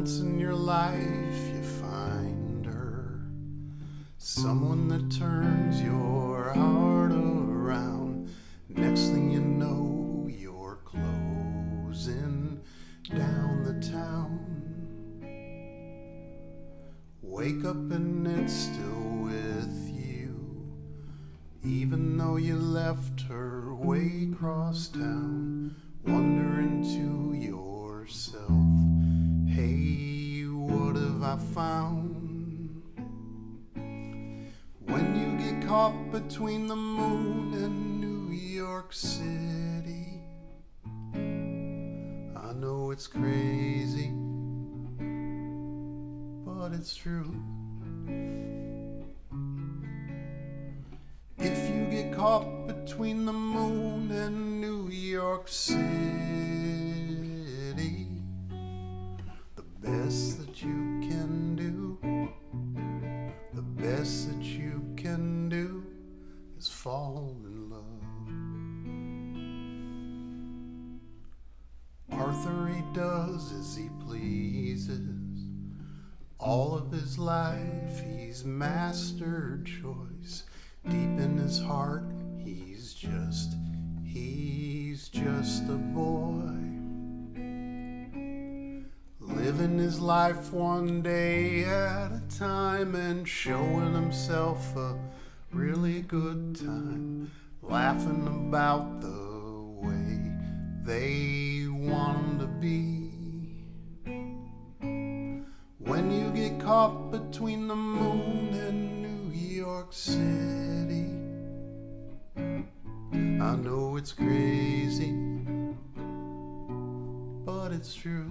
Once in your life you find her, someone that turns your heart around. Next thing you know, you're closing down the town. Wake up and it's still with you, even though you left her way across town, wondering to yourself, I found? When you get caught between the moon and New York City, I know it's crazy, but it's true. If you get caught between the moon and New York City, the best Arthur, he does as he pleases. All of his life, he's mastered choice. Deep in his heart, he's just, he's just a boy. Living his life one day at a time and showing himself a really good time. Laughing about the way they want him to be. When you get caught between the moon and New York City, I know it's crazy, but it's true.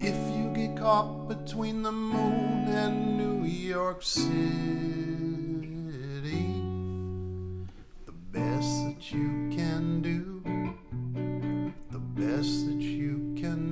If you get caught between the moon and New York City, best that you can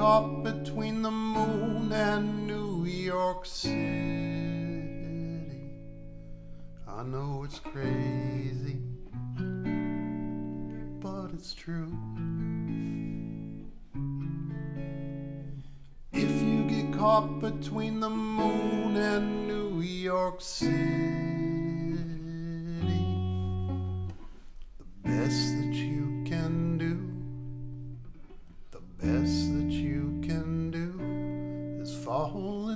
caught between the moon and New York City, I know it's crazy, but it's true. If you get caught between the moon and New York City, fall.